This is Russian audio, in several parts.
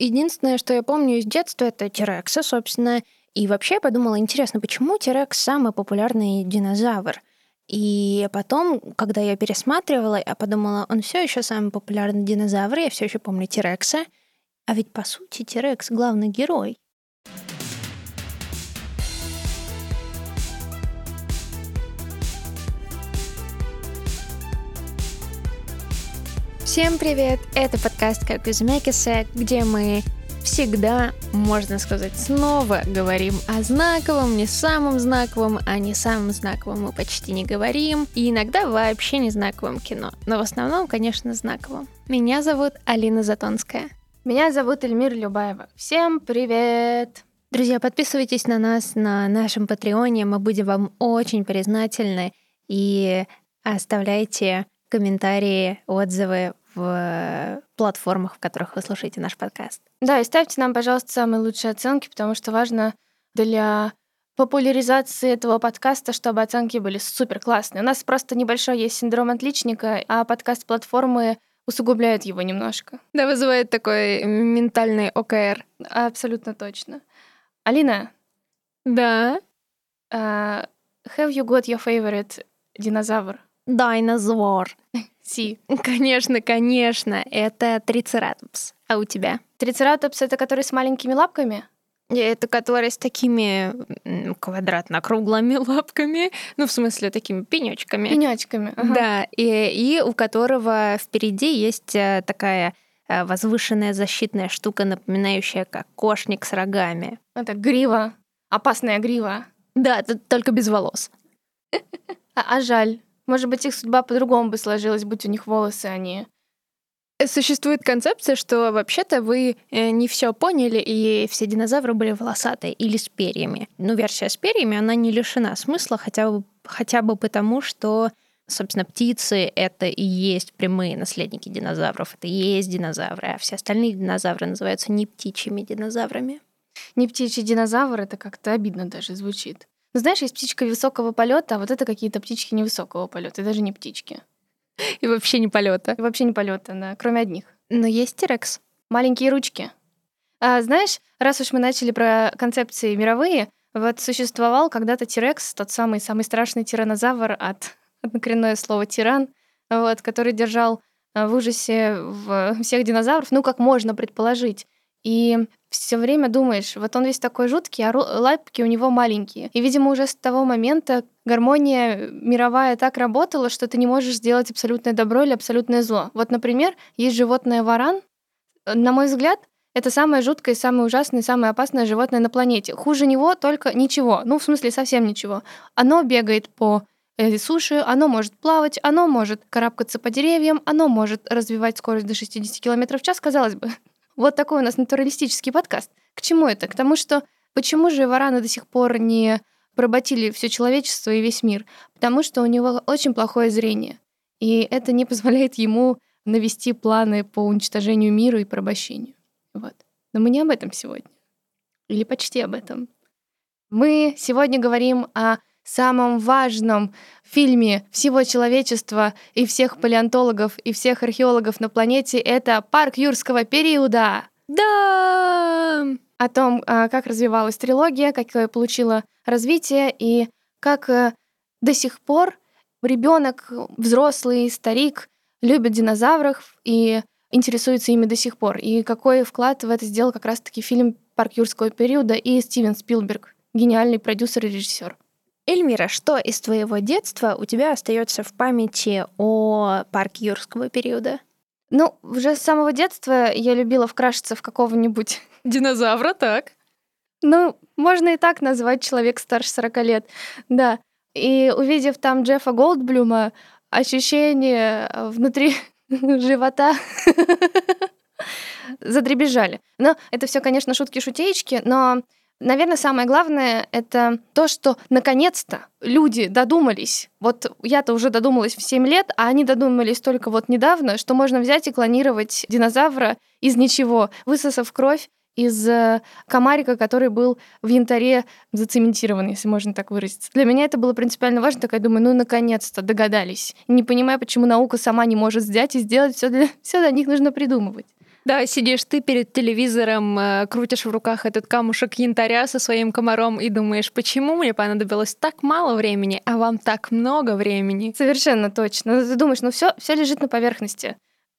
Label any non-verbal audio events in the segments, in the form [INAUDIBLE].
Единственное, что я помню из детства, это Терекса, собственно. И вообще я подумала, интересно, почему Терекс самый популярный динозавр? И потом, когда я пересматривала, я подумала, он все еще самый популярный динозавр, я все еще помню Терекса. А ведь по сути Терекс главный герой. Всем привет! Это подкаст «Как из Мекиса», где мы всегда, можно сказать, снова говорим о знаковом, не самом знаковом, а не самом знаковом мы почти не говорим, и иногда вообще не знаковом кино, но в основном, конечно, знаковом. Меня зовут Алина Затонская. Меня зовут Эльмир Любаева. Всем привет! Друзья, подписывайтесь на нас на нашем Патреоне, мы будем вам очень признательны, и оставляйте комментарии, отзывы в платформах, в которых вы слушаете наш подкаст. Да, и ставьте нам, пожалуйста, самые лучшие оценки, потому что важно для популяризации этого подкаста, чтобы оценки были супер классные. У нас просто небольшой есть синдром отличника, а подкаст-платформы усугубляют его немножко. Да, вызывает такой ментальный ОКР. Абсолютно точно. Алина. Да? Uh, have you got your favorite динозавр? Динозавр. Си. [LAUGHS] Конечно, конечно. Это трицератопс. А у тебя? Трицератопс — это который с маленькими лапками? Это который с такими квадратно-круглыми [LAUGHS] лапками, ну, в смысле, такими пенечками. Пенечками, ага. Да, и, и у которого впереди есть э, такая э, возвышенная защитная штука, напоминающая как кошник с рогами. Это грива, опасная грива. Да, только без волос. [LAUGHS] А, а жаль. Может быть, их судьба по-другому бы сложилась, будь у них волосы, а не... Существует концепция, что вообще-то вы э, не все поняли, и все динозавры были волосатые или с перьями. Ну, версия с перьями, она не лишена смысла, хотя бы, хотя бы потому, что, собственно, птицы — это и есть прямые наследники динозавров, это и есть динозавры, а все остальные динозавры называются не птичьими динозаврами. Не птичий динозавр — это как-то обидно даже звучит. Ну, знаешь, есть птичка высокого полета, а вот это какие-то птички невысокого полета, и даже не птички. И вообще не полета. И вообще не полета, да, кроме одних. Но есть Терекс. Маленькие ручки. А, знаешь, раз уж мы начали про концепции мировые, вот существовал когда-то Тирекс, тот самый самый страшный тиранозавр от однокоренное слово тиран, вот, который держал а, в ужасе всех динозавров, ну, как можно предположить. И все время думаешь, вот он весь такой жуткий, а лапки у него маленькие. И, видимо, уже с того момента гармония мировая так работала, что ты не можешь сделать абсолютное добро или абсолютное зло. Вот, например, есть животное варан. На мой взгляд, это самое жуткое, самое ужасное, самое опасное животное на планете. Хуже него только ничего. Ну, в смысле, совсем ничего. Оно бегает по э, суши, оно может плавать, оно может карабкаться по деревьям, оно может развивать скорость до 60 км в час, казалось бы. Вот такой у нас натуралистический подкаст. К чему это? К тому, что почему же вараны до сих пор не поработили все человечество и весь мир? Потому что у него очень плохое зрение. И это не позволяет ему навести планы по уничтожению мира и порабощению. Вот. Но мы не об этом сегодня. Или почти об этом. Мы сегодня говорим о самом важном фильме всего человечества и всех палеонтологов и всех археологов на планете — это «Парк юрского периода». Да! О том, а, как развивалась трилогия, какое получила развитие и как э, до сих пор ребенок, взрослый, старик любят динозавров и интересуется ими до сих пор. И какой вклад в это сделал как раз-таки фильм «Парк юрского периода» и Стивен Спилберг, гениальный продюсер и режиссер. Эльмира, что из твоего детства у тебя остается в памяти о парке юрского периода? Ну, уже с самого детства я любила вкрашиться в какого-нибудь... Динозавра, так? Ну, можно и так назвать человек старше 40 лет, да. И увидев там Джеффа Голдблюма, ощущение внутри [LAUGHS] живота [LAUGHS] задребежали. Но это все, конечно, шутки-шутеечки, но Наверное, самое главное — это то, что наконец-то люди додумались. Вот я-то уже додумалась в 7 лет, а они додумались только вот недавно, что можно взять и клонировать динозавра из ничего, высосав кровь из э, комарика, который был в янтаре зацементирован, если можно так выразиться. Для меня это было принципиально важно, так я думаю, ну, наконец-то догадались. Не понимаю, почему наука сама не может взять и сделать все для, все для них нужно придумывать. Да, сидишь ты перед телевизором, э, крутишь в руках этот камушек янтаря со своим комаром и думаешь, почему мне понадобилось так мало времени, а вам так много времени. Совершенно точно. Ты думаешь, ну все, все лежит на поверхности.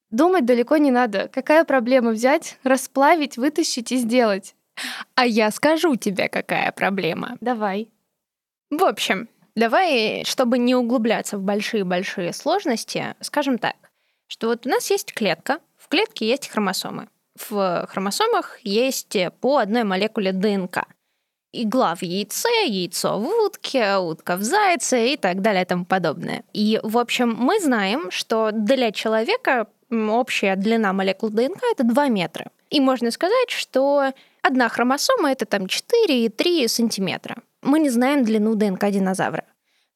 Думать далеко не надо. Какая проблема взять, расплавить, вытащить и сделать? А я скажу тебе, какая проблема. Давай. В общем, давай, чтобы не углубляться в большие-большие сложности, скажем так, что вот у нас есть клетка, клетке есть хромосомы. В хромосомах есть по одной молекуле ДНК. Игла в яйце, яйцо в утке, утка в зайце и так далее и тому подобное. И, в общем, мы знаем, что для человека общая длина молекул ДНК — это 2 метра. И можно сказать, что одна хромосома — это там 4,3 сантиметра. Мы не знаем длину ДНК динозавра.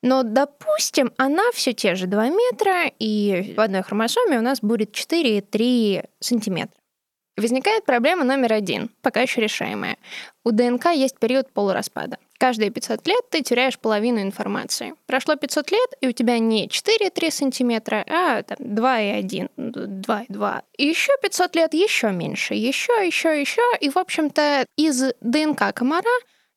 Но, допустим, она все те же 2 метра, и в одной хромосоме у нас будет 4,3 сантиметра. Возникает проблема номер один, пока еще решаемая. У ДНК есть период полураспада. Каждые 500 лет ты теряешь половину информации. Прошло 500 лет, и у тебя не 4,3 сантиметра, а там, 2,1, 2,2. И еще 500 лет еще меньше, еще, еще, еще. И, в общем-то, из ДНК комара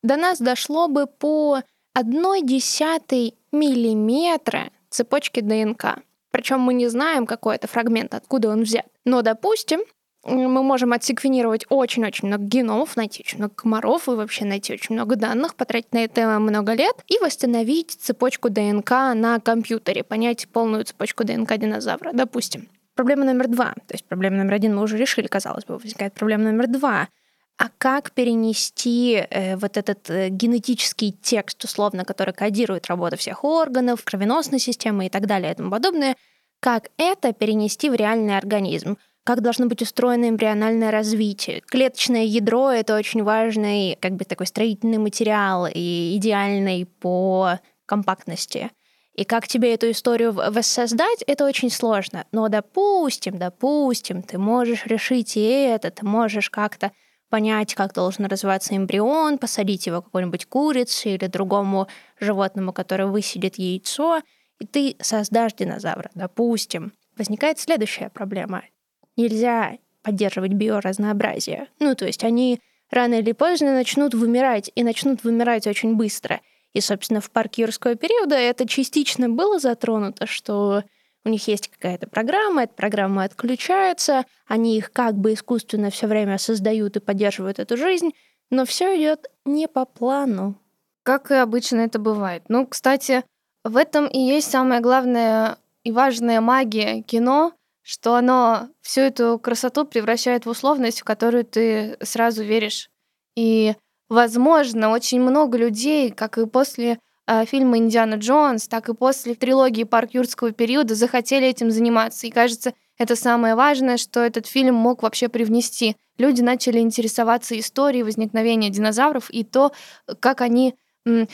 до нас дошло бы по одной десятой миллиметра цепочки ДНК. Причем мы не знаем, какой это фрагмент, откуда он взят. Но, допустим, мы можем отсеквенировать очень-очень много геномов, найти очень много комаров и вообще найти очень много данных, потратить на это много лет и восстановить цепочку ДНК на компьютере, понять полную цепочку ДНК динозавра, допустим. Проблема номер два. То есть проблема номер один мы уже решили, казалось бы, возникает проблема номер два. А как перенести э, вот этот э, генетический текст, условно, который кодирует работу всех органов, кровеносной системы и так далее и тому подобное, как это перенести в реальный организм? как должно быть устроено эмбриональное развитие. Клеточное ядро — это очень важный как бы такой строительный материал и идеальный по компактности. И как тебе эту историю воссоздать, это очень сложно. Но, допустим, допустим, ты можешь решить и это, ты можешь как-то понять, как должен развиваться эмбрион, посадить его какой-нибудь курице или другому животному, которое высидит яйцо, и ты создашь динозавра, допустим. Возникает следующая проблема нельзя поддерживать биоразнообразие. Ну, то есть они рано или поздно начнут вымирать, и начнут вымирать очень быстро. И, собственно, в парке юрского периода это частично было затронуто, что у них есть какая-то программа, эта программа отключается, они их как бы искусственно все время создают и поддерживают эту жизнь, но все идет не по плану. Как и обычно это бывает. Ну, кстати, в этом и есть самая главная и важная магия кино, что оно всю эту красоту превращает в условность, в которую ты сразу веришь. И, возможно, очень много людей, как и после фильма «Индиана Джонс», так и после трилогии «Парк юрского периода» захотели этим заниматься. И кажется, это самое важное, что этот фильм мог вообще привнести. Люди начали интересоваться историей возникновения динозавров и то, как они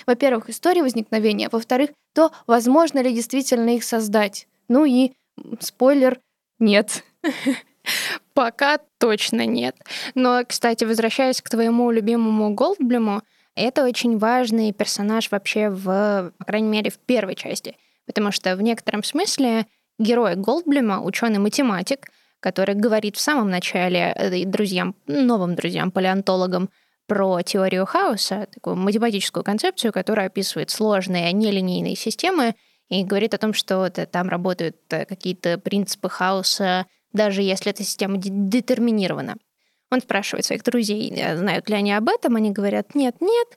во-первых, история возникновения, во-вторых, то, возможно ли действительно их создать. Ну и спойлер, нет. [LAUGHS] Пока точно нет. Но, кстати, возвращаясь к твоему любимому Голдблюму, это очень важный персонаж вообще в, по крайней мере, в первой части. Потому что в некотором смысле герой Голдблюма, ученый-математик, который говорит в самом начале э, друзьям, новым друзьям, палеонтологам, про теорию хаоса, такую математическую концепцию, которая описывает сложные нелинейные системы и говорит о том, что там работают э, какие-то принципы хаоса, даже если эта система детерминирована. Он спрашивает своих друзей, э, знают ли они об этом, они говорят «нет, нет».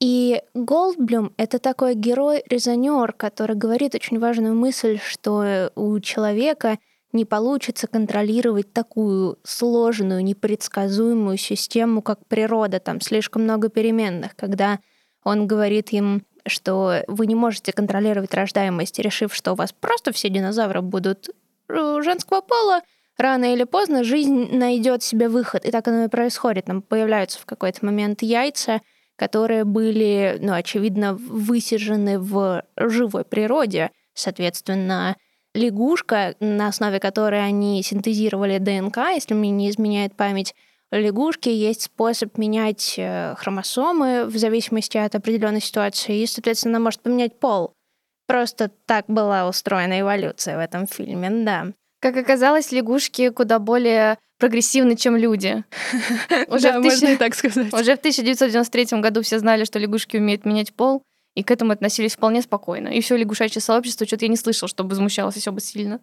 И Голдблюм — это такой герой-резонер, который говорит очень важную мысль, что у человека не получится контролировать такую сложную, непредсказуемую систему, как природа. Там слишком много переменных. Когда он говорит им, что вы не можете контролировать рождаемость, решив, что у вас просто все динозавры будут э, женского пола, рано или поздно жизнь найдет себе выход. И так оно и происходит. Там появляются в какой-то момент яйца, которые были, ну, очевидно, высижены в живой природе. Соответственно, лягушка, на основе которой они синтезировали ДНК, если мне не изменяет память, лягушки есть способ менять э, хромосомы в зависимости от определенной ситуации, и, соответственно, она может поменять пол. Просто так была устроена эволюция в этом фильме, да. Как оказалось, лягушки куда более прогрессивны, чем люди. [LAUGHS] Уже да, в можно и так сказать. Уже в 1993 году все знали, что лягушки умеют менять пол, и к этому относились вполне спокойно. И все лягушачье сообщество, что-то я не слышал, чтобы возмущалось особо сильно.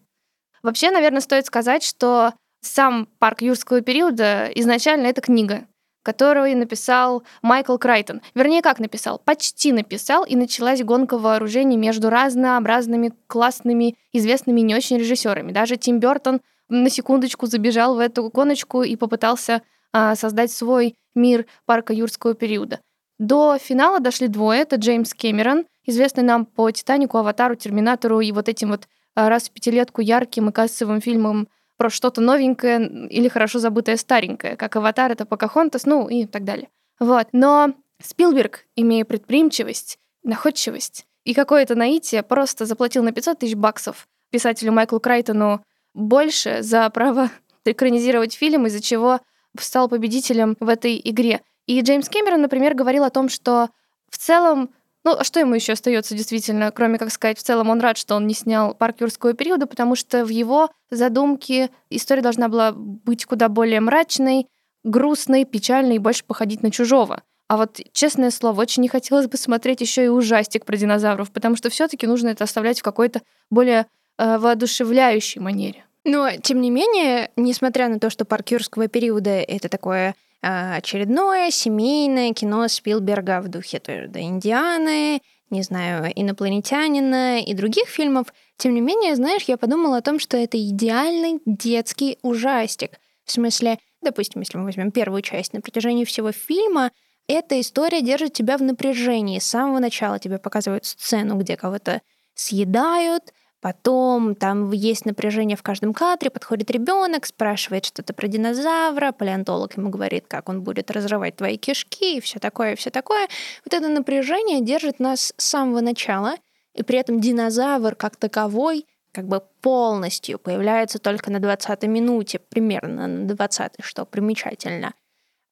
Вообще, наверное, стоит сказать, что сам парк юрского периода изначально это книга, которую написал Майкл Крайтон. Вернее, как написал? Почти написал, и началась гонка вооружений между разнообразными, классными, известными не очень режиссерами. Даже Тим Бертон на секундочку забежал в эту гоночку и попытался а, создать свой мир парка юрского периода. До финала дошли двое. Это Джеймс Кэмерон, известный нам по «Титанику», «Аватару», «Терминатору» и вот этим вот а, раз в пятилетку ярким и кассовым фильмом про что-то новенькое или хорошо забытое старенькое, как «Аватар» — это «Покахонтас», ну и так далее. Вот. Но Спилберг, имея предприимчивость, находчивость и какое-то наитие, просто заплатил на 500 тысяч баксов писателю Майклу Крайтону больше за право [LAUGHS] экранизировать фильм, из-за чего стал победителем в этой игре. И Джеймс Кэмерон, например, говорил о том, что в целом ну, а что ему еще остается действительно, кроме как сказать, в целом он рад, что он не снял парк юрского периода, потому что в его задумке история должна была быть куда более мрачной, грустной, печальной и больше походить на чужого. А вот, честное слово, очень не хотелось бы смотреть еще и ужастик про динозавров, потому что все-таки нужно это оставлять в какой-то более э, воодушевляющей манере. Но, тем не менее, несмотря на то, что парк юрского периода — это такое очередное семейное кино Спилберга в духе той же Индианы, не знаю, инопланетянина и других фильмов. Тем не менее, знаешь, я подумала о том, что это идеальный детский ужастик. В смысле, допустим, если мы возьмем первую часть, на протяжении всего фильма эта история держит тебя в напряжении. С самого начала тебе показывают сцену, где кого-то съедают, Потом там есть напряжение в каждом кадре, подходит ребенок, спрашивает что-то про динозавра, палеонтолог ему говорит, как он будет разрывать твои кишки и все такое, все такое. Вот это напряжение держит нас с самого начала, и при этом динозавр как таковой как бы полностью появляется только на 20-й минуте, примерно на 20-й, что примечательно.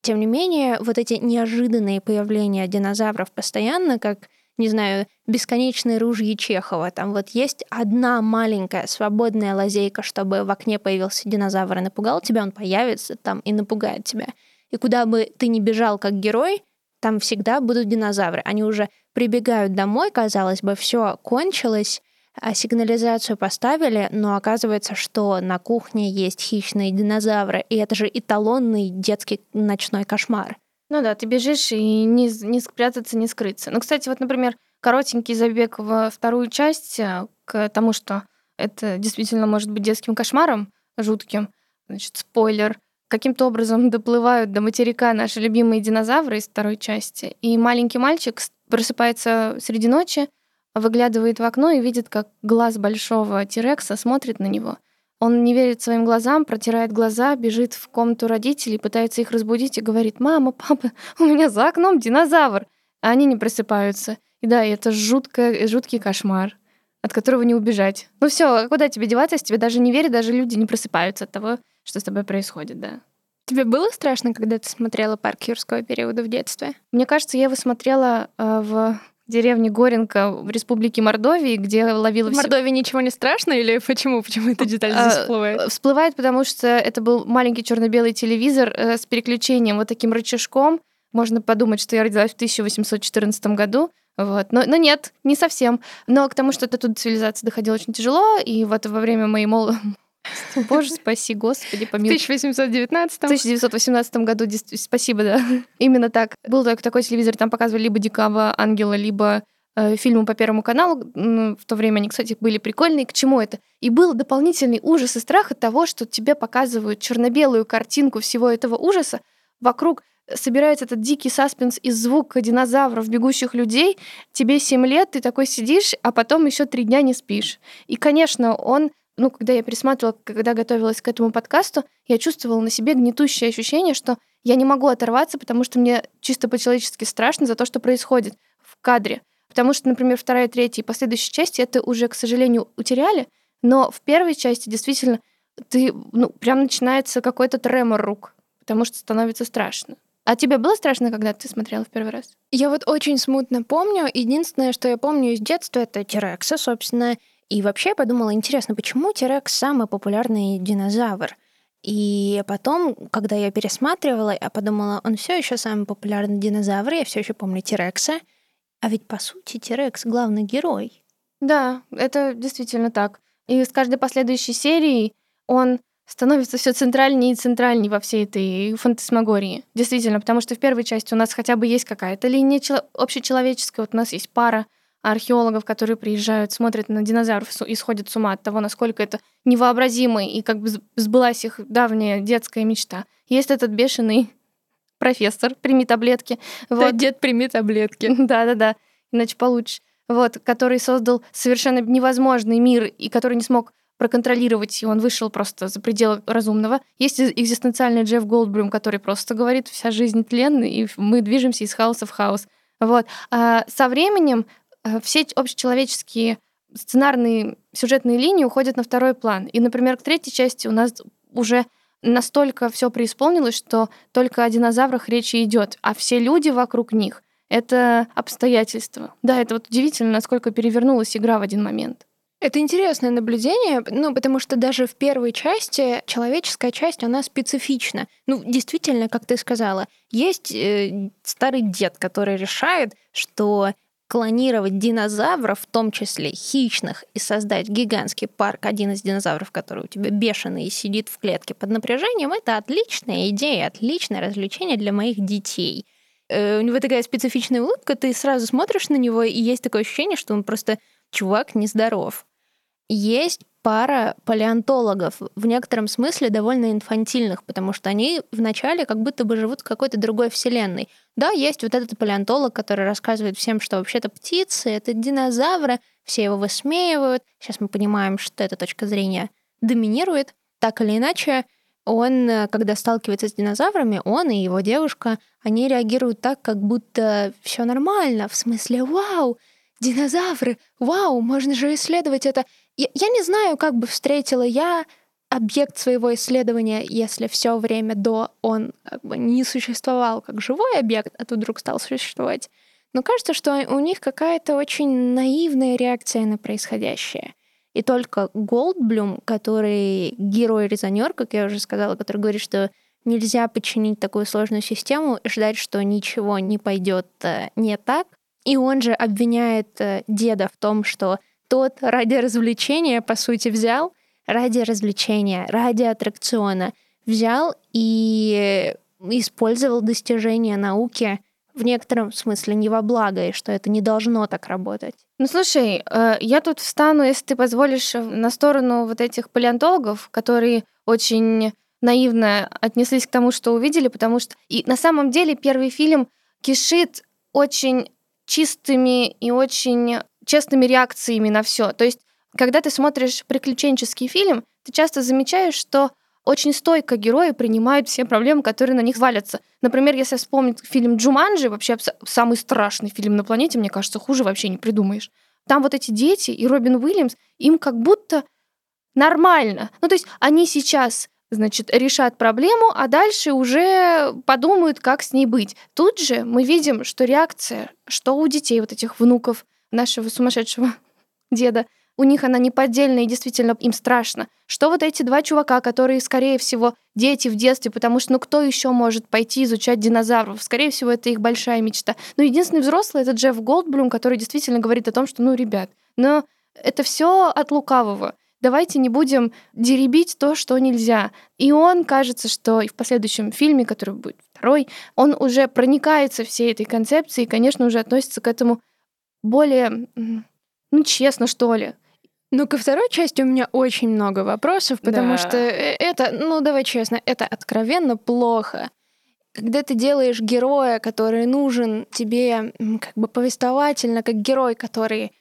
Тем не менее, вот эти неожиданные появления динозавров постоянно, как не знаю, бесконечные ружья Чехова. Там вот есть одна маленькая свободная лазейка, чтобы в окне появился динозавр и напугал тебя, он появится там и напугает тебя. И куда бы ты ни бежал как герой, там всегда будут динозавры. Они уже прибегают домой, казалось бы, все кончилось, а сигнализацию поставили, но оказывается, что на кухне есть хищные динозавры, и это же эталонный детский ночной кошмар. Ну да, ты бежишь и не, не спрятаться, не скрыться. Ну, кстати, вот, например, коротенький забег во вторую часть э, к тому, что это действительно может быть детским кошмаром, жутким. Значит, спойлер. Каким-то образом [LAUGHS] доплывают до материка наши любимые динозавры из второй части. И маленький мальчик просыпается среди ночи, выглядывает в окно и видит, как глаз большого Тирекса смотрит на него. Он не верит своим глазам, протирает глаза, бежит в комнату родителей, пытается их разбудить и говорит, «Мама, папа, [LAUGHS] у меня за окном динозавр!» А они не просыпаются. И да, это жуткое, жуткий кошмар, от которого не убежать. Ну все, а куда тебе деваться, если тебе даже не верят, даже люди не просыпаются от того, что с тобой происходит, да. Тебе было страшно, когда ты смотрела «Парк юрского периода» в детстве? Мне кажется, я его смотрела э, в деревне Горенко в республике Мордовии, где ловила... В все... Мордовии ничего не страшно или [LAUGHS] почему? Почему эта деталь здесь а, всплывает? Всплывает, потому что это был маленький черно белый телевизор э, с переключением, вот таким рычажком. Можно подумать, что я родилась в 1814 году, вот. Но, но нет, не совсем. Но к тому, что до тут цивилизация доходила очень тяжело, и вот во время моей молодости [LAUGHS] [LAUGHS] Боже, спаси, Господи, помилуй. В 1819 В 1918 году, спасибо, да. Именно так. Был только такой телевизор, там показывали либо Дикого Ангела, либо э, фильмы по Первому каналу. В то время они, кстати, были прикольные. К чему это? И был дополнительный ужас и страх от того, что тебе показывают черно-белую картинку всего этого ужаса. Вокруг собирается этот дикий саспенс из звука динозавров, бегущих людей. Тебе 7 лет, ты такой сидишь, а потом еще три дня не спишь. И, конечно, он ну, когда я пересматривала, когда готовилась к этому подкасту, я чувствовала на себе гнетущее ощущение, что я не могу оторваться, потому что мне чисто по-человечески страшно за то, что происходит в кадре. Потому что, например, вторая, третья и последующие части это уже, к сожалению, утеряли, но в первой части действительно ты, ну, прям начинается какой-то тремор рук, потому что становится страшно. А тебе было страшно, когда ты смотрела в первый раз? Я вот очень смутно помню. Единственное, что я помню из детства, это Терекса, собственно, и вообще я подумала, интересно, почему Терекс самый популярный динозавр? И потом, когда я пересматривала, я подумала, он все еще самый популярный динозавр, я все еще помню Тирекса. А ведь по сути Тирекс главный герой. Да, это действительно так. И с каждой последующей серией он становится все центральнее и центральнее во всей этой фантасмагории. Действительно, потому что в первой части у нас хотя бы есть какая-то линия общечеловеческая, вот у нас есть пара археологов, которые приезжают, смотрят на динозавров и сходят с ума от того, насколько это невообразимо и как бы сбылась их давняя детская мечта. Есть этот бешеный [LAUGHS] профессор, прими таблетки. Вот. Да, дед, прими таблетки. [LAUGHS] Да-да-да, иначе получше. Вот, который создал совершенно невозможный мир и который не смог проконтролировать, и он вышел просто за пределы разумного. Есть экзистенциальный Джефф Голдблюм, который просто говорит, вся жизнь тленна, и мы движемся из хаоса в хаос. Вот. А со временем все общечеловеческие сценарные сюжетные линии уходят на второй план. И, например, к третьей части у нас уже настолько все преисполнилось, что только о динозаврах речи идет, а все люди вокруг них — это обстоятельства. Да, это вот удивительно, насколько перевернулась игра в один момент. Это интересное наблюдение, ну, потому что даже в первой части человеческая часть, она специфична. Ну, действительно, как ты сказала, есть э, старый дед, который решает, что клонировать динозавров, в том числе хищных, и создать гигантский парк, один из динозавров, который у тебя бешеный и сидит в клетке под напряжением, это отличная идея, отличное развлечение для моих детей. Э, у него такая специфичная улыбка, ты сразу смотришь на него, и есть такое ощущение, что он просто чувак нездоров. Есть пара палеонтологов, в некотором смысле довольно инфантильных, потому что они вначале как будто бы живут в какой-то другой вселенной. Да, есть вот этот палеонтолог, который рассказывает всем, что вообще-то птицы — это динозавры, все его высмеивают. Сейчас мы понимаем, что эта точка зрения доминирует. Так или иначе, он, когда сталкивается с динозаврами, он и его девушка, они реагируют так, как будто все нормально, в смысле «Вау, динозавры! Вау, можно же исследовать это!» Я, я не знаю, как бы встретила я объект своего исследования, если все время до он как бы не существовал как живой объект, а тут вдруг стал существовать. Но кажется, что у них какая-то очень наивная реакция на происходящее. И только Голдблюм, который герой-резонер, как я уже сказала, который говорит, что нельзя подчинить такую сложную систему и ждать, что ничего не пойдет э, не так. И он же обвиняет э, деда в том, что тот ради развлечения, по сути, взял, ради развлечения, ради аттракциона, взял и использовал достижения науки в некотором смысле не во благо, и что это не должно так работать. Ну слушай, э, я тут встану, если ты позволишь, на сторону вот этих палеонтологов, которые очень наивно отнеслись к тому, что увидели, потому что и на самом деле первый фильм кишит очень чистыми и очень честными реакциями на все. То есть, когда ты смотришь приключенческий фильм, ты часто замечаешь, что очень стойко герои принимают все проблемы, которые на них валятся. Например, если вспомнить фильм «Джуманджи», вообще самый страшный фильм на планете, мне кажется, хуже вообще не придумаешь. Там вот эти дети и Робин Уильямс, им как будто нормально. Ну, то есть они сейчас значит, решат проблему, а дальше уже подумают, как с ней быть. Тут же мы видим, что реакция, что у детей вот этих внуков, нашего сумасшедшего [LAUGHS] деда, у них она неподдельная, и действительно им страшно. Что вот эти два чувака, которые, скорее всего, дети в детстве, потому что ну кто еще может пойти изучать динозавров? Скорее всего, это их большая мечта. Но единственный взрослый — это Джефф Голдблюм, который действительно говорит о том, что, ну, ребят, но это все от лукавого. Давайте не будем деребить то, что нельзя. И он, кажется, что и в последующем фильме, который будет второй, он уже проникается всей этой концепцией и, конечно, уже относится к этому более, ну, честно, что ли. Ну, ко второй части у меня очень много вопросов, потому да. что э, это, ну, давай честно, это откровенно плохо. Когда ты делаешь героя, который нужен тебе как бы повествовательно, как герой, который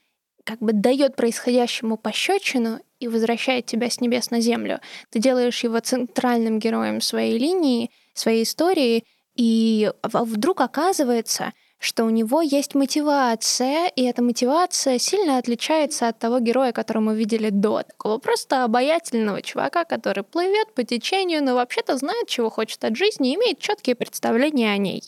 как бы дает происходящему пощечину и возвращает тебя с небес на землю. Ты делаешь его центральным героем своей линии, своей истории, и вдруг оказывается, что у него есть мотивация, и эта мотивация сильно отличается от того героя, которого мы видели до. Такого просто обаятельного чувака, который плывет по течению, но вообще-то знает, чего хочет от жизни, и имеет четкие представления о ней.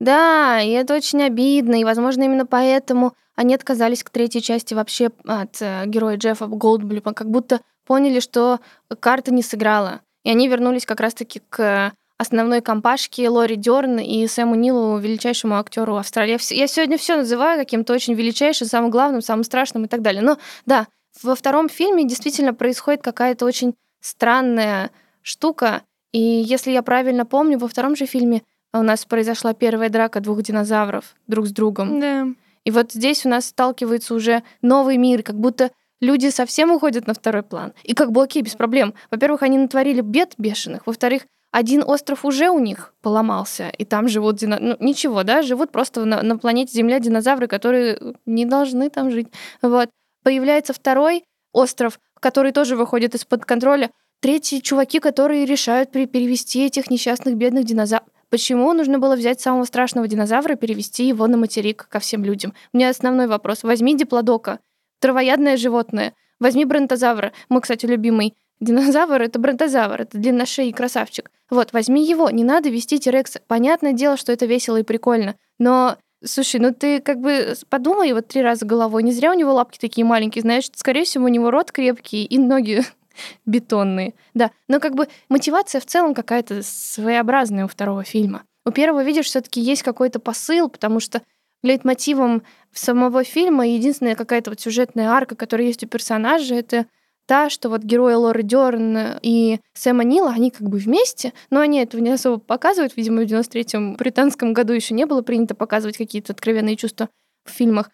Да, и это очень обидно, и, возможно, именно поэтому они отказались к третьей части вообще от э, героя Джеффа Голдблюма, как будто поняли, что карта не сыграла. и они вернулись как раз-таки к основной компашке Лори Дерн и Сэму Нилу, величайшему актеру Австралии. Я сегодня все называю каким-то очень величайшим, самым главным, самым страшным и так далее. Но да, во втором фильме действительно происходит какая-то очень странная штука. И если я правильно помню, во втором же фильме у нас произошла первая драка двух динозавров друг с другом. Да. И вот здесь у нас сталкивается уже новый мир, как будто люди совсем уходят на второй план. И как бы окей, без проблем. Во-первых, они натворили бед бешеных. Во-вторых, один остров уже у них поломался, и там живут дина... ну, ничего, да, живут просто на, на планете Земля динозавры, которые не должны там жить. Вот. Появляется второй остров, который тоже выходит из-под контроля. Третьи чуваки, которые решают перевести этих несчастных бедных динозавров. Почему нужно было взять самого страшного динозавра и перевести его на материк ко всем людям? У меня основной вопрос. Возьми диплодока, травоядное животное. Возьми бронтозавра, мой, кстати, любимый. Динозавр — это бронтозавр, это длинношеий красавчик. Вот, возьми его, не надо вести Тирекса. Понятное дело, что это весело и прикольно, но Слушай, ну ты как бы подумай вот три раза головой. Не зря у него лапки такие маленькие, знаешь, скорее всего, у него рот крепкий и ноги [LAUGHS] бетонные. Да, но как бы мотивация в целом какая-то своеобразная у второго фильма. У первого, видишь, все таки есть какой-то посыл, потому что лейтмотивом самого фильма единственная какая-то вот сюжетная арка, которая есть у персонажа, это та, что вот герои Лоры Дерн и Сэма Нила, они как бы вместе, но они этого не особо показывают. Видимо, в 93-м британском году еще не было принято показывать какие-то откровенные чувства в фильмах.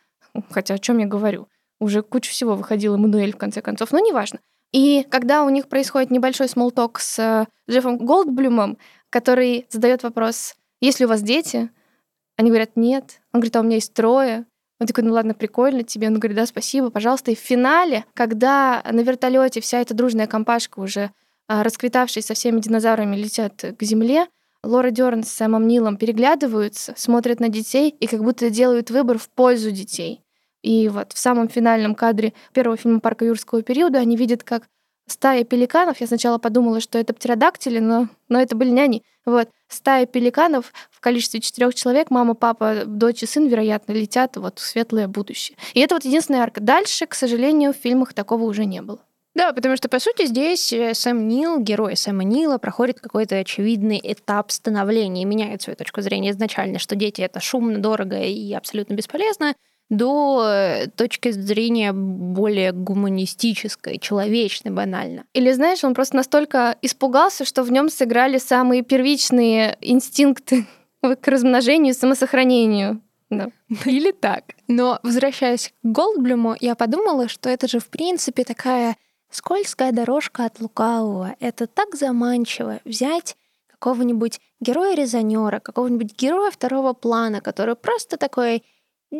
Хотя о чем я говорю? Уже куча всего выходил Эммануэль в конце концов, но неважно. И когда у них происходит небольшой смолток с э, Джеффом Голдблюмом, который задает вопрос, есть ли у вас дети? Они говорят, нет. Он говорит, а у меня есть трое. Он такой, ну ладно, прикольно тебе. Он говорит, да, спасибо, пожалуйста. И в финале, когда на вертолете вся эта дружная компашка уже а, расквитавшись со всеми динозаврами, летят к земле, Лора Дерн с Сэмом Нилом переглядываются, смотрят на детей и как будто делают выбор в пользу детей. И вот в самом финальном кадре первого фильма «Парка юрского периода» они видят, как стая пеликанов, я сначала подумала, что это птеродактили, но, но это были няни. Вот, стая пеликанов в количестве четырех человек, мама, папа, дочь и сын, вероятно, летят вот в светлое будущее. И это вот единственная арка. Дальше, к сожалению, в фильмах такого уже не было. Да, потому что, по сути, здесь Сэм Нил, герой Сэма Нила, проходит какой-то очевидный этап становления и меняет свою точку зрения изначально, что дети — это шумно, дорого и абсолютно бесполезно, до э, точки зрения более гуманистической, человечной, банально. Или, знаешь, он просто настолько испугался, что в нем сыграли самые первичные инстинкты [LAUGHS] к размножению и самосохранению. Да. [LAUGHS] Или так. Но возвращаясь к Голдблюму, я подумала, что это же в принципе такая скользкая дорожка от лукавого. Это так заманчиво взять какого-нибудь героя-резонера, какого-нибудь героя второго плана, который просто такой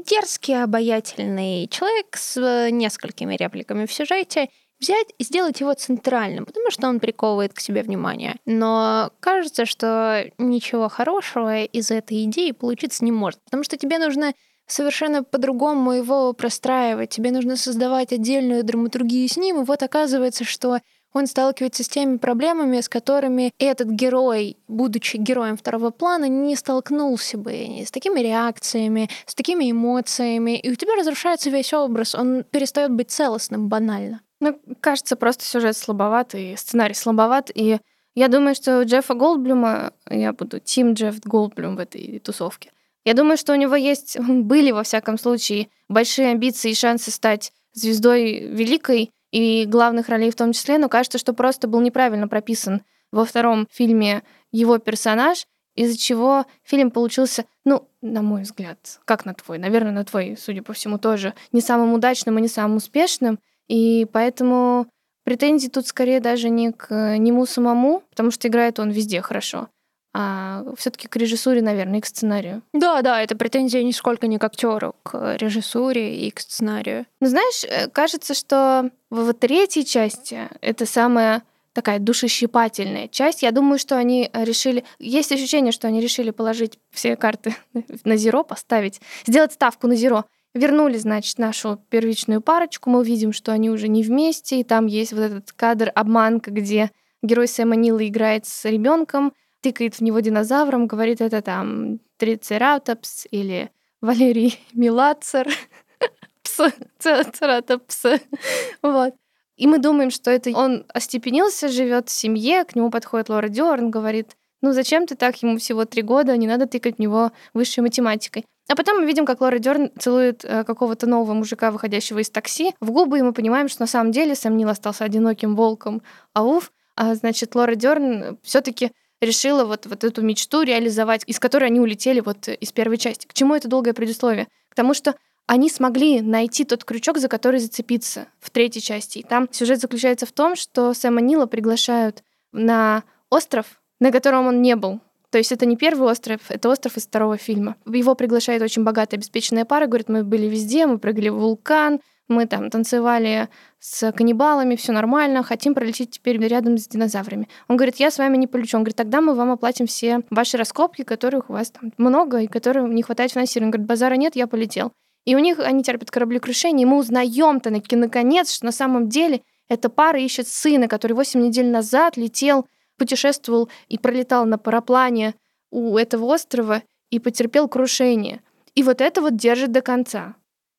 дерзкий, обаятельный человек с э, несколькими репликами в сюжете, взять и сделать его центральным, потому что он приковывает к себе внимание. Но кажется, что ничего хорошего из этой идеи получиться не может, потому что тебе нужно совершенно по-другому его простраивать, тебе нужно создавать отдельную драматургию с ним, и вот оказывается, что он сталкивается с теми проблемами, с которыми этот герой, будучи героем второго плана, не столкнулся бы с такими реакциями, с такими эмоциями, и у тебя разрушается весь образ, он перестает быть целостным банально. Ну, кажется, просто сюжет слабоват и сценарий слабоват, и я думаю, что у Джеффа Голдблюма, я буду Тим Джефф Голдблюм в этой тусовке, я думаю, что у него есть, [LAUGHS] были, во всяком случае, большие амбиции и шансы стать звездой великой, и главных ролей в том числе, но кажется, что просто был неправильно прописан во втором фильме его персонаж, из-за чего фильм получился, ну, на мой взгляд, как на твой, наверное, на твой, судя по всему, тоже не самым удачным и не самым успешным, и поэтому претензии тут скорее даже не к нему самому, потому что играет он везде хорошо, а все-таки к режиссуре, наверное, и к сценарию. Да, да, это претензия нисколько не к актеру, к режиссуре и к сценарию. Ну, знаешь, э, кажется, что в третьей части это самая такая душещипательная часть. Я думаю, что они решили... Есть ощущение, что они решили положить все карты [LAUGHS] на зеро, поставить, сделать ставку на зеро. Вернули, значит, нашу первичную парочку. Мы увидим, что они уже не вместе. И там есть вот этот кадр обманка, где герой Сэма Нила играет с ребенком, тыкает в него динозавром, говорит, это там трицератопс или Валерий Милацер, [LAUGHS] пс, цератопс. Вот. И мы думаем, что это он остепенился, живет в семье, к нему подходит Лора Дёрн, говорит, ну зачем ты так, ему всего три года, не надо тыкать в него высшей математикой. А потом мы видим, как Лора Дёрн целует э, какого-то нового мужика, выходящего из такси, в губы, и мы понимаем, что на самом деле Сэм Нил остался одиноким волком. Ауф, а значит, Лора Дёрн все таки решила вот, вот эту мечту реализовать, из которой они улетели вот из первой части. К чему это долгое предисловие? К тому, что они смогли найти тот крючок, за который зацепиться в третьей части. И там сюжет заключается в том, что Сэма Нила приглашают на остров, на котором он не был. То есть это не первый остров, это остров из второго фильма. Его приглашает очень богатая, обеспеченная пара, говорит, мы были везде, мы прыгали в вулкан, мы там танцевали с каннибалами, все нормально, хотим пролететь теперь рядом с динозаврами. Он говорит, я с вами не полечу. Он говорит, тогда мы вам оплатим все ваши раскопки, которых у вас там много и которым не хватает финансирования. Он говорит, базара нет, я полетел. И у них они терпят кораблекрушение, и мы узнаем-то наконец, что на самом деле эта пара ищет сына, который 8 недель назад летел, путешествовал и пролетал на параплане у этого острова и потерпел крушение. И вот это вот держит до конца.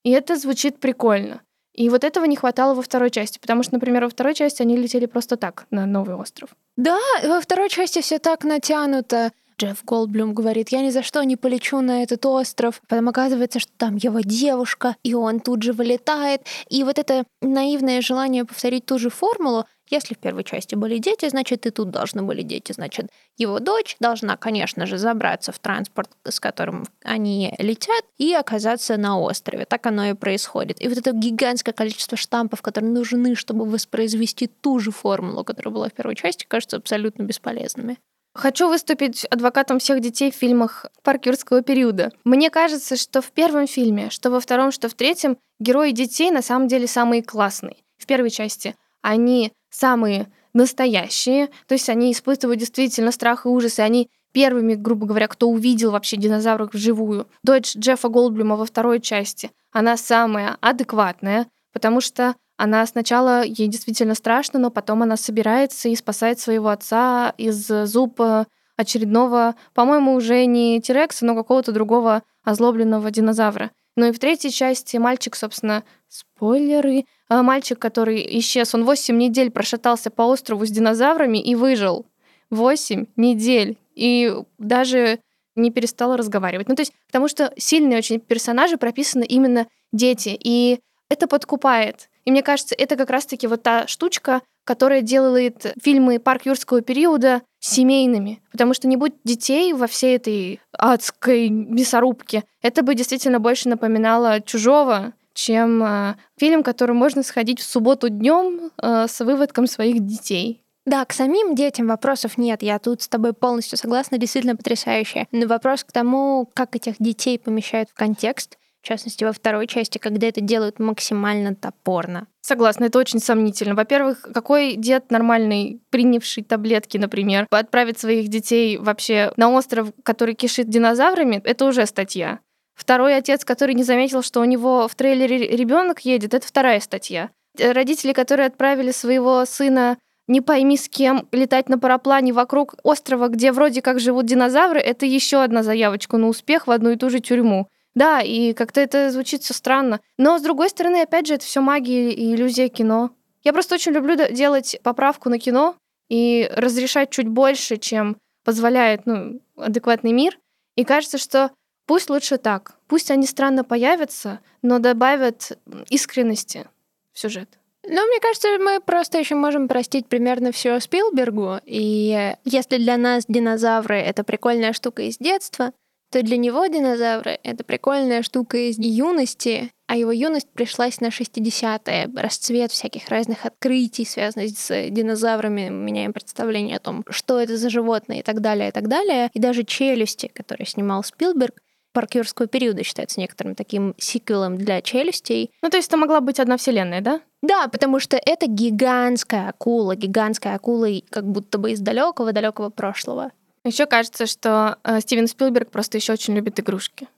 И это звучит прикольно. И вот этого не хватало во второй части, потому что, например, во второй части они летели просто так на новый остров. Да, во второй части все так натянуто. Джефф Голдблюм говорит, я ни за что не полечу на этот остров. Потом оказывается, что там его девушка, и он тут же вылетает. И вот это наивное желание повторить ту же формулу, если в первой части были дети, значит, и тут должны были дети. Значит, его дочь должна, конечно же, забраться в транспорт, с которым они летят, и оказаться на острове. Так оно и происходит. И вот это гигантское количество штампов, которые нужны, чтобы воспроизвести ту же формулу, которая была в первой части, кажется абсолютно бесполезными. Хочу выступить адвокатом всех детей в фильмах парк юрского периода. Мне кажется, что в первом фильме, что во втором, что в третьем, герои детей на самом деле самые классные. В первой части они самые настоящие, то есть они испытывают действительно страх и ужас, и они первыми, грубо говоря, кто увидел вообще динозавров вживую. Дочь Джеффа Голдблюма во второй части, она самая адекватная, потому что она сначала, ей действительно страшно, но потом она собирается и спасает своего отца из зуб очередного, по-моему, уже не Тирекса, но какого-то другого озлобленного динозавра. Ну и в третьей части мальчик, собственно, спойлеры, а, мальчик, который исчез, он 8 недель прошатался по острову с динозаврами и выжил. 8 недель. И даже не перестал разговаривать. Ну, то есть, потому что сильные очень персонажи прописаны именно дети. И это подкупает. И мне кажется, это как раз-таки вот та штучка, которая делает фильмы парк юрского периода семейными. Потому что не будь детей во всей этой адской мясорубке, это бы действительно больше напоминало чужого, чем э, фильм, который можно сходить в субботу днем э, с выводком своих детей. Да, к самим детям вопросов нет. Я тут с тобой полностью согласна, действительно потрясающая. Но вопрос к тому, как этих детей помещают в контекст, в частности, во второй части, когда это делают максимально топорно. Согласна, это очень сомнительно. Во-первых, какой дед нормальный, принявший таблетки, например, отправит своих детей вообще на остров, который кишит динозаврами, это уже статья. Второй отец, который не заметил, что у него в трейлере ребенок едет, это вторая статья. Родители, которые отправили своего сына не пойми с кем летать на параплане вокруг острова, где вроде как живут динозавры, это еще одна заявочка на успех в одну и ту же тюрьму. Да, и как-то это звучит все странно. Но, с другой стороны, опять же, это все магия и иллюзия кино. Я просто очень люблю делать поправку на кино и разрешать чуть больше, чем позволяет ну, адекватный мир. И кажется, что пусть лучше так. Пусть они странно появятся, но добавят искренности в сюжет. Ну, мне кажется, мы просто еще можем простить примерно все Спилбергу. И если для нас динозавры — это прикольная штука из детства, то для него динозавры — это прикольная штука из юности, а его юность пришлась на 60-е. Расцвет всяких разных открытий, связанных с динозаврами, меняем представление о том, что это за животные и так далее, и так далее. И даже «Челюсти», которые снимал Спилберг, парк юрского периода считается некоторым таким сиквелом для челюстей. Ну, то есть это могла быть одна вселенная, да? Да, потому что это гигантская акула, гигантская акула как будто бы из далекого-далекого прошлого. Еще кажется, что э, Стивен Спилберг просто еще очень любит игрушки.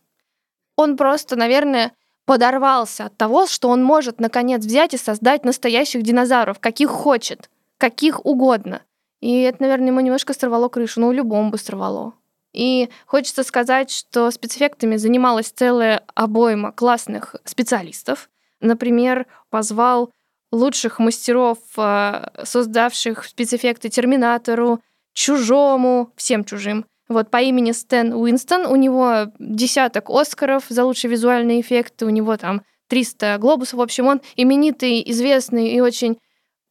Он просто, наверное, подорвался от того, что он может наконец взять и создать настоящих динозавров, каких хочет, каких угодно. И это, наверное, ему немножко сорвало крышу, ну, любому бы сорвало. И хочется сказать, что спецэффектами занималась целая обойма классных специалистов. Например, позвал лучших мастеров, а, создавших спецэффекты Терминатору, Чужому, всем чужим. Вот по имени Стэн Уинстон, у него десяток Оскаров за лучшие визуальные эффекты, у него там 300 глобусов. В общем, он именитый, известный и очень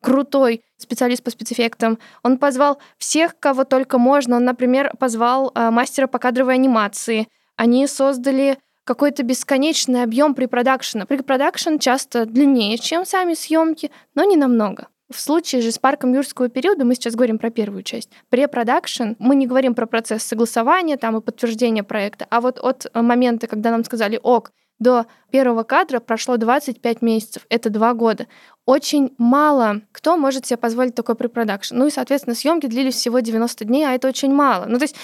крутой специалист по спецэффектам. Он позвал всех, кого только можно. Он, например, позвал э, мастера по кадровой анимации. Они создали какой-то бесконечный объем препродакшена. Препродакшн часто длиннее, чем сами съемки, но не намного. В случае же с парком юрского периода, мы сейчас говорим про первую часть, препродакшн, мы не говорим про процесс согласования там, и подтверждения проекта, а вот от момента, когда нам сказали «ок», до первого кадра прошло 25 месяцев, это два года. Очень мало кто может себе позволить такой препродакшн. Ну и, соответственно, съемки длились всего 90 дней, а это очень мало. Ну, то есть,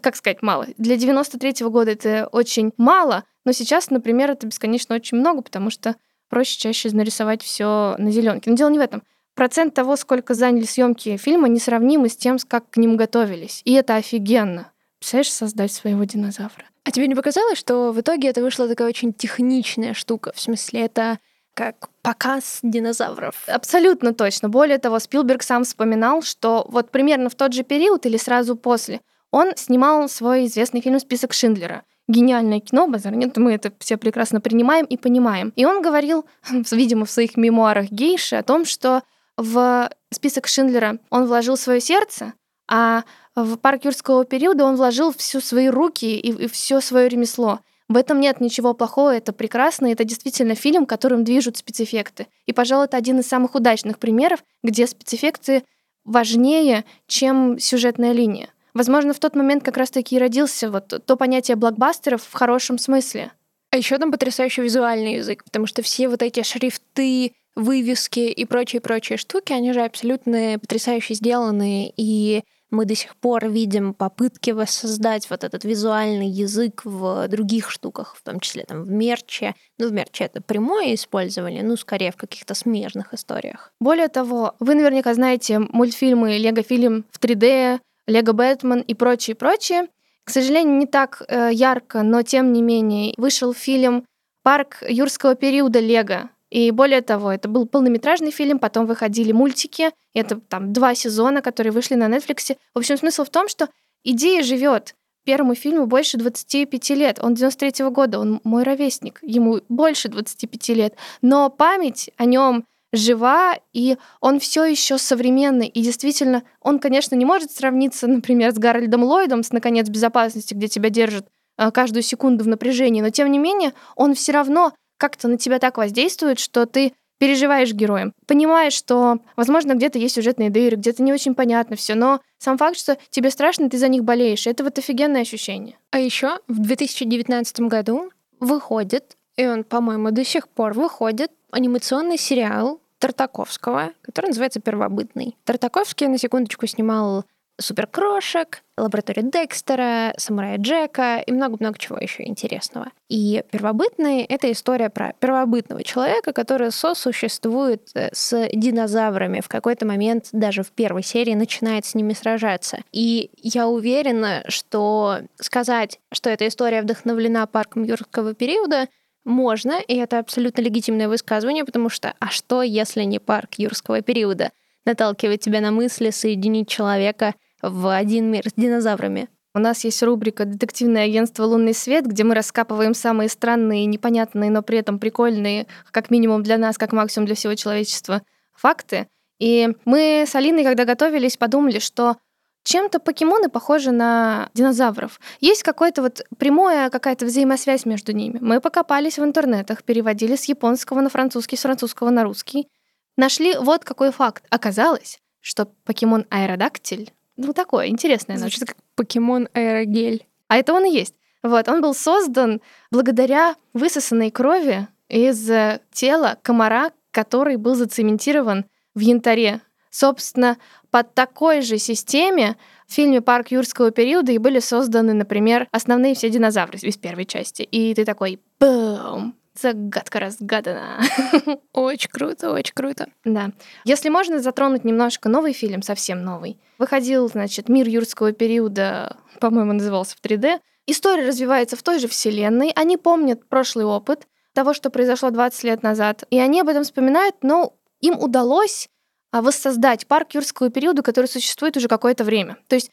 как сказать, мало. Для 93 -го года это очень мало, но сейчас, например, это бесконечно очень много, потому что проще чаще нарисовать все на зеленке. Но дело не в этом. Процент того, сколько заняли съемки фильма, несравнимы с тем, как к ним готовились. И это офигенно. Представляешь, создать своего динозавра. А тебе не показалось, что в итоге это вышла такая очень техничная штука? В смысле, это как показ динозавров. Абсолютно точно. Более того, Спилберг сам вспоминал, что вот примерно в тот же период или сразу после он снимал свой известный фильм «Список Шиндлера». Гениальное кино, базар нет, мы это все прекрасно принимаем и понимаем. И он говорил, [LAUGHS] видимо, в своих мемуарах Гейши о том, что в список Шиндлера он вложил свое сердце, а в парк юрского периода он вложил всю свои руки и, и все свое ремесло. В этом нет ничего плохого, это прекрасно, это действительно фильм, которым движут спецэффекты. И, пожалуй, это один из самых удачных примеров, где спецэффекты важнее, чем сюжетная линия. Возможно, в тот момент как раз-таки и родился вот то понятие блокбастеров в хорошем смысле. А еще там потрясающий визуальный язык, потому что все вот эти шрифты, вывески и прочие-прочие штуки, они же абсолютно потрясающе сделаны, и мы до сих пор видим попытки воссоздать вот этот визуальный язык в других штуках, в том числе там в мерче. Ну, в мерче это прямое использование, ну, скорее в каких-то смежных историях. Более того, вы наверняка знаете мультфильмы «Лего-фильм» в 3D, «Лего Бэтмен» и прочее-прочее. К сожалению, не так э, ярко, но тем не менее вышел фильм «Парк юрского периода Лего», и более того, это был полнометражный фильм, потом выходили мультики, это там два сезона, которые вышли на Netflix. В общем, смысл в том, что идея живет. Первому фильму больше 25 лет. Он 93 -го года, он мой ровесник, ему больше 25 лет. Но память о нем жива, и он все еще современный. И действительно, он, конечно, не может сравниться, например, с Гарольдом Ллойдом, с «Наконец безопасности», где тебя держат а, каждую секунду в напряжении, но тем не менее он все равно как-то на тебя так воздействует, что ты переживаешь героем, понимаешь, что, возможно, где-то есть сюжетные дыры, где-то не очень понятно все, но сам факт, что тебе страшно, ты за них болеешь, это вот офигенное ощущение. А еще в 2019 году выходит, и он, по-моему, до сих пор выходит, анимационный сериал Тартаковского, который называется «Первобытный». Тартаковский, на секундочку, снимал суперкрошек, лаборатория Декстера, самурая Джека и много-много чего еще интересного. И первобытный — это история про первобытного человека, который сосуществует э, с динозаврами. В какой-то момент даже в первой серии начинает с ними сражаться. И я уверена, что сказать, что эта история вдохновлена парком юрского периода, можно, и это абсолютно легитимное высказывание, потому что а что, если не парк юрского периода? Наталкивает тебя на мысли соединить человека в один мир с динозаврами. У нас есть рубрика «Детективное агентство «Лунный свет», где мы раскапываем самые странные, непонятные, но при этом прикольные, как минимум для нас, как максимум для всего человечества, факты. И мы с Алиной, когда готовились, подумали, что чем-то покемоны похожи на динозавров. Есть какая-то вот прямая какая-то взаимосвязь между ними. Мы покопались в интернетах, переводили с японского на французский, с французского на русский. Нашли вот какой факт. Оказалось, что покемон Аэродактиль ну, такое интересное. Звучит как покемон аэрогель. А это он и есть. Вот, он был создан благодаря высосанной крови из э, тела комара, который был зацементирован в янтаре. Собственно, под такой же системе в фильме «Парк юрского периода» и были созданы, например, основные все динозавры из первой части. И ты такой бум, Загадка разгадана. [LAUGHS] Очень круто, очень круто. Да. Если можно затронуть немножко новый фильм, совсем новый. Выходил, значит, «Мир юрского периода», по-моему, назывался в 3D. История развивается в той же вселенной. Они помнят прошлый опыт того, что произошло 20 лет назад. И они об этом вспоминают, но им удалось а, воссоздать парк юрского периода, который существует уже какое-то время. То есть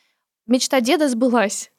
мечта деда сбылась.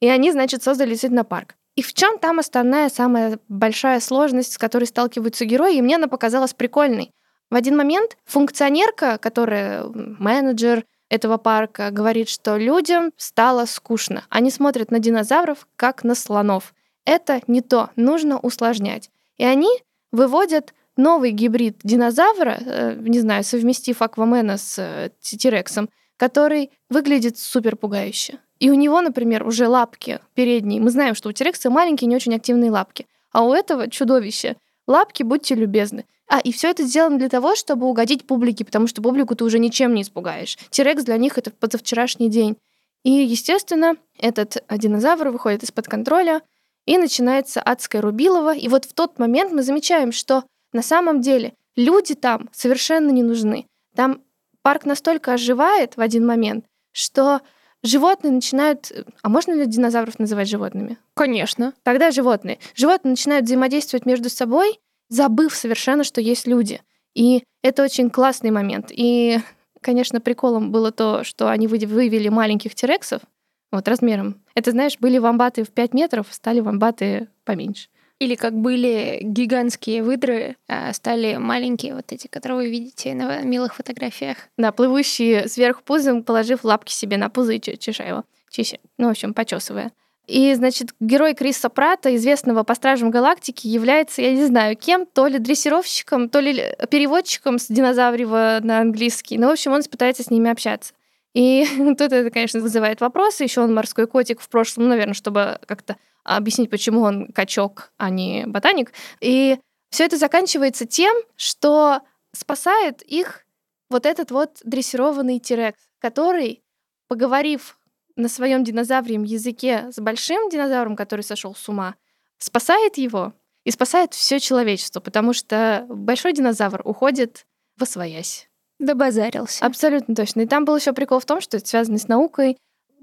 И они, значит, создали действительно парк. И в чем там основная, самая большая сложность, с которой сталкиваются герои, и мне она показалась прикольной. В один момент функционерка, которая менеджер этого парка, говорит, что людям стало скучно. Они смотрят на динозавров, как на слонов. Это не то, нужно усложнять. И они выводят новый гибрид динозавра, э, не знаю, совместив Аквамена с э, Тирексом, который выглядит супер пугающе. И у него, например, уже лапки передние. Мы знаем, что у Терекса маленькие, не очень активные лапки. А у этого чудовища лапки, будьте любезны. А, и все это сделано для того, чтобы угодить публике, потому что публику ты уже ничем не испугаешь. Терекс для них это позавчерашний день. И, естественно, этот динозавр выходит из-под контроля, и начинается адская рубилова. И вот в тот момент мы замечаем, что на самом деле люди там совершенно не нужны. Там парк настолько оживает в один момент, что животные начинают... А можно ли динозавров называть животными? Конечно. Тогда животные. Животные начинают взаимодействовать между собой, забыв совершенно, что есть люди. И это очень классный момент. И, конечно, приколом было то, что они вывели маленьких терексов, вот размером. Это, знаешь, были вамбаты в 5 метров, стали вамбаты поменьше. Или как были гигантские выдры, а стали маленькие вот эти, которые вы видите на милых фотографиях. Да, плывущие сверху пузом, положив лапки себе на пузо и чеша его. Чища. Ну, в общем, почесывая. И, значит, герой Криса Прата, известного по Стражам Галактики, является, я не знаю, кем, то ли дрессировщиком, то ли переводчиком с динозаврева на английский. Ну, в общем, он пытается с ними общаться. И [LAUGHS] тут это, конечно, вызывает вопросы. Еще он морской котик в прошлом, ну, наверное, чтобы как-то объяснить, почему он качок, а не ботаник. И все это заканчивается тем, что спасает их вот этот вот дрессированный тирекс, который, поговорив на своем динозаврием языке с большим динозавром, который сошел с ума, спасает его и спасает все человечество, потому что большой динозавр уходит в освоясь. Добазарился. Абсолютно точно. И там был еще прикол в том, что это связано с наукой.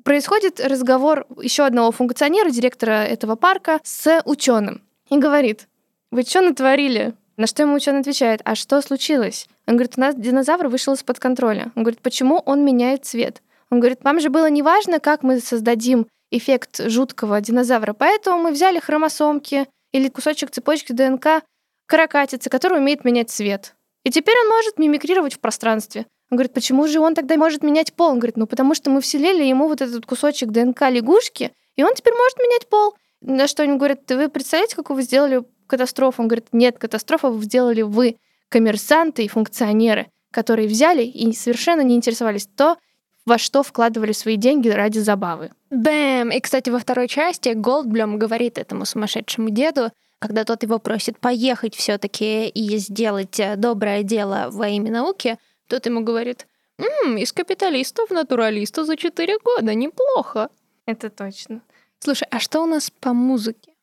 Происходит разговор еще одного функционера, директора этого парка, с ученым. И говорит, вы что натворили? На что ему ученый отвечает, а что случилось? Он говорит, у нас динозавр вышел из-под контроля. Он говорит, почему он меняет цвет? Он говорит, вам же было не важно, как мы создадим эффект жуткого динозавра, поэтому мы взяли хромосомки или кусочек цепочки ДНК каракатицы, который умеет менять цвет. И теперь он может мимикрировать в пространстве. Он говорит, почему же он тогда может менять пол? Он говорит, ну потому что мы вселили ему вот этот кусочек ДНК лягушки, и он теперь может менять пол. На что они говорят, вы представляете, какую вы сделали катастрофу? Он говорит, нет, катастрофу вы сделали вы, коммерсанты и функционеры, которые взяли и совершенно не интересовались то, во что вкладывали свои деньги ради забавы. Бэм! И, кстати, во второй части Голдблюм говорит этому сумасшедшему деду, когда тот его просит поехать все-таки и сделать э, доброе дело во имя науки, тот ему говорит, «М, из капиталиста в натуралиста за четыре года, неплохо. Это точно. Слушай, а что у нас по музыке?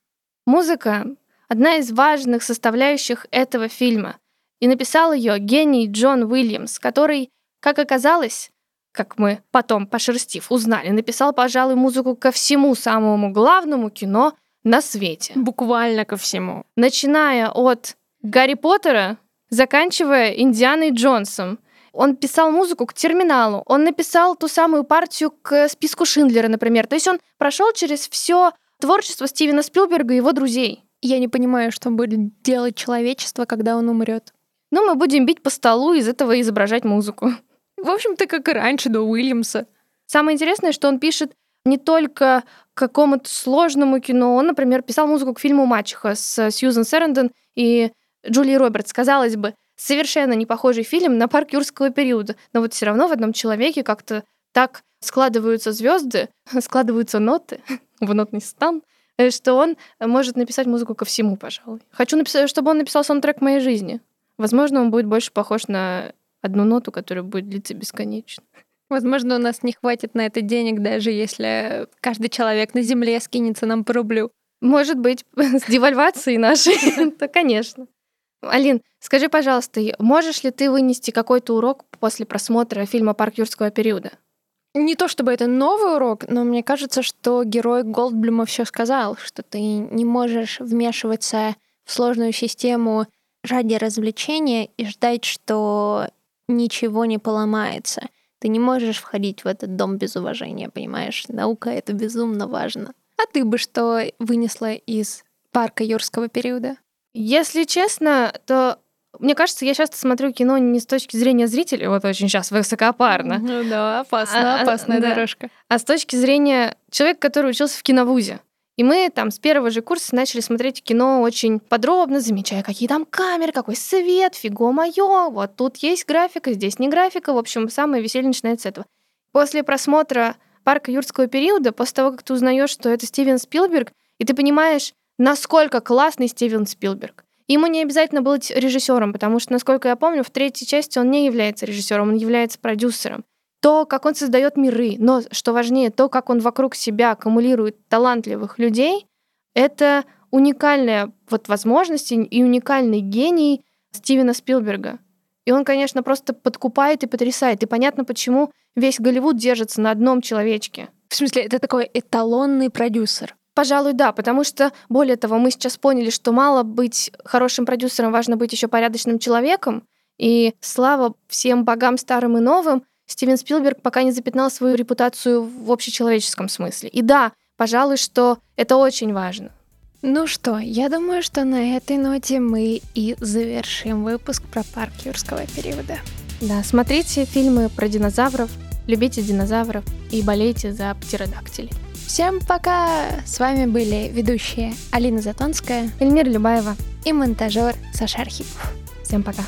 Музыка — одна из важных составляющих этого фильма. И написал ее гений Джон Уильямс, который, как оказалось, как мы потом, пошерстив, узнали, написал, пожалуй, музыку ко всему самому главному кино на свете. Буквально ко всему. Начиная от Гарри Поттера, заканчивая Индианой Джонсом. Он писал музыку к терминалу, он написал ту самую партию к списку Шиндлера, например. То есть он прошел через все творчество Стивена Спилберга и его друзей. Я не понимаю, что будет делать человечество, когда он умрет. Ну, мы будем бить по столу из этого изображать музыку. В общем-то, как и раньше до Уильямса. Самое интересное, что он пишет не только какому-то сложному кино. Он, например, писал музыку к фильму «Мачеха» с Сьюзен Сэрендон и Джулией Робертс. Казалось бы, совершенно не похожий фильм на парк юрского периода. Но вот все равно в одном человеке как-то так складываются звезды, [LAUGHS] складываются ноты [LAUGHS] в нотный стан, э, что он может написать музыку ко всему, пожалуй. Хочу, написать, чтобы он написал саундтрек моей жизни. Возможно, он будет больше похож на одну ноту, которая будет длиться бесконечно. Возможно, у нас не хватит на это денег, даже если каждый человек на Земле скинется нам по рублю. Может быть, [LAUGHS] с девальвацией нашей, [LAUGHS] то, конечно. Алин, скажи, пожалуйста, можешь ли ты вынести какой-то урок после просмотра фильма «Парк юрского периода»? Не то чтобы это новый урок, но мне кажется, что герой Голдблюма все сказал, что ты не можешь вмешиваться в сложную систему ради развлечения и ждать, что ничего не поломается. Ты не можешь входить в этот дом без уважения, понимаешь? Наука — это безумно важно. А ты бы что вынесла из парка юрского периода? Если честно, то мне кажется, я часто смотрю кино не с точки зрения зрителя, вот очень сейчас высокопарно. Ну да, опасно, а, опасная да. дорожка. А с точки зрения человека, который учился в киновузе. И мы там с первого же курса начали смотреть кино очень подробно, замечая, какие там камеры, какой свет, фиго моё, вот тут есть графика, здесь не графика. В общем, самое веселье начинается с этого. После просмотра «Парка юрского периода», после того, как ты узнаешь, что это Стивен Спилберг, и ты понимаешь, насколько классный Стивен Спилберг. Ему не обязательно быть режиссером, потому что, насколько я помню, в третьей части он не является режиссером, он является продюсером. То, как он создает миры, но, что важнее, то, как он вокруг себя аккумулирует талантливых людей, это уникальная вот возможность и уникальный гений Стивена Спилберга. И он, конечно, просто подкупает и потрясает. И понятно, почему весь Голливуд держится на одном человечке. В смысле, это такой эталонный продюсер. Пожалуй, да, потому что, более того, мы сейчас поняли, что мало быть хорошим продюсером, важно быть еще порядочным человеком. И слава всем богам старым и новым, Стивен Спилберг пока не запятнал свою репутацию в общечеловеческом смысле. И да, пожалуй, что это очень важно. Ну что, я думаю, что на этой ноте мы и завершим выпуск про парк юрского периода. Да, смотрите фильмы про динозавров, любите динозавров и болейте за птеродактилей. Всем пока! С вами были ведущие Алина Затонская, Эльмира Любаева и монтажер Саша Архипов. Всем пока!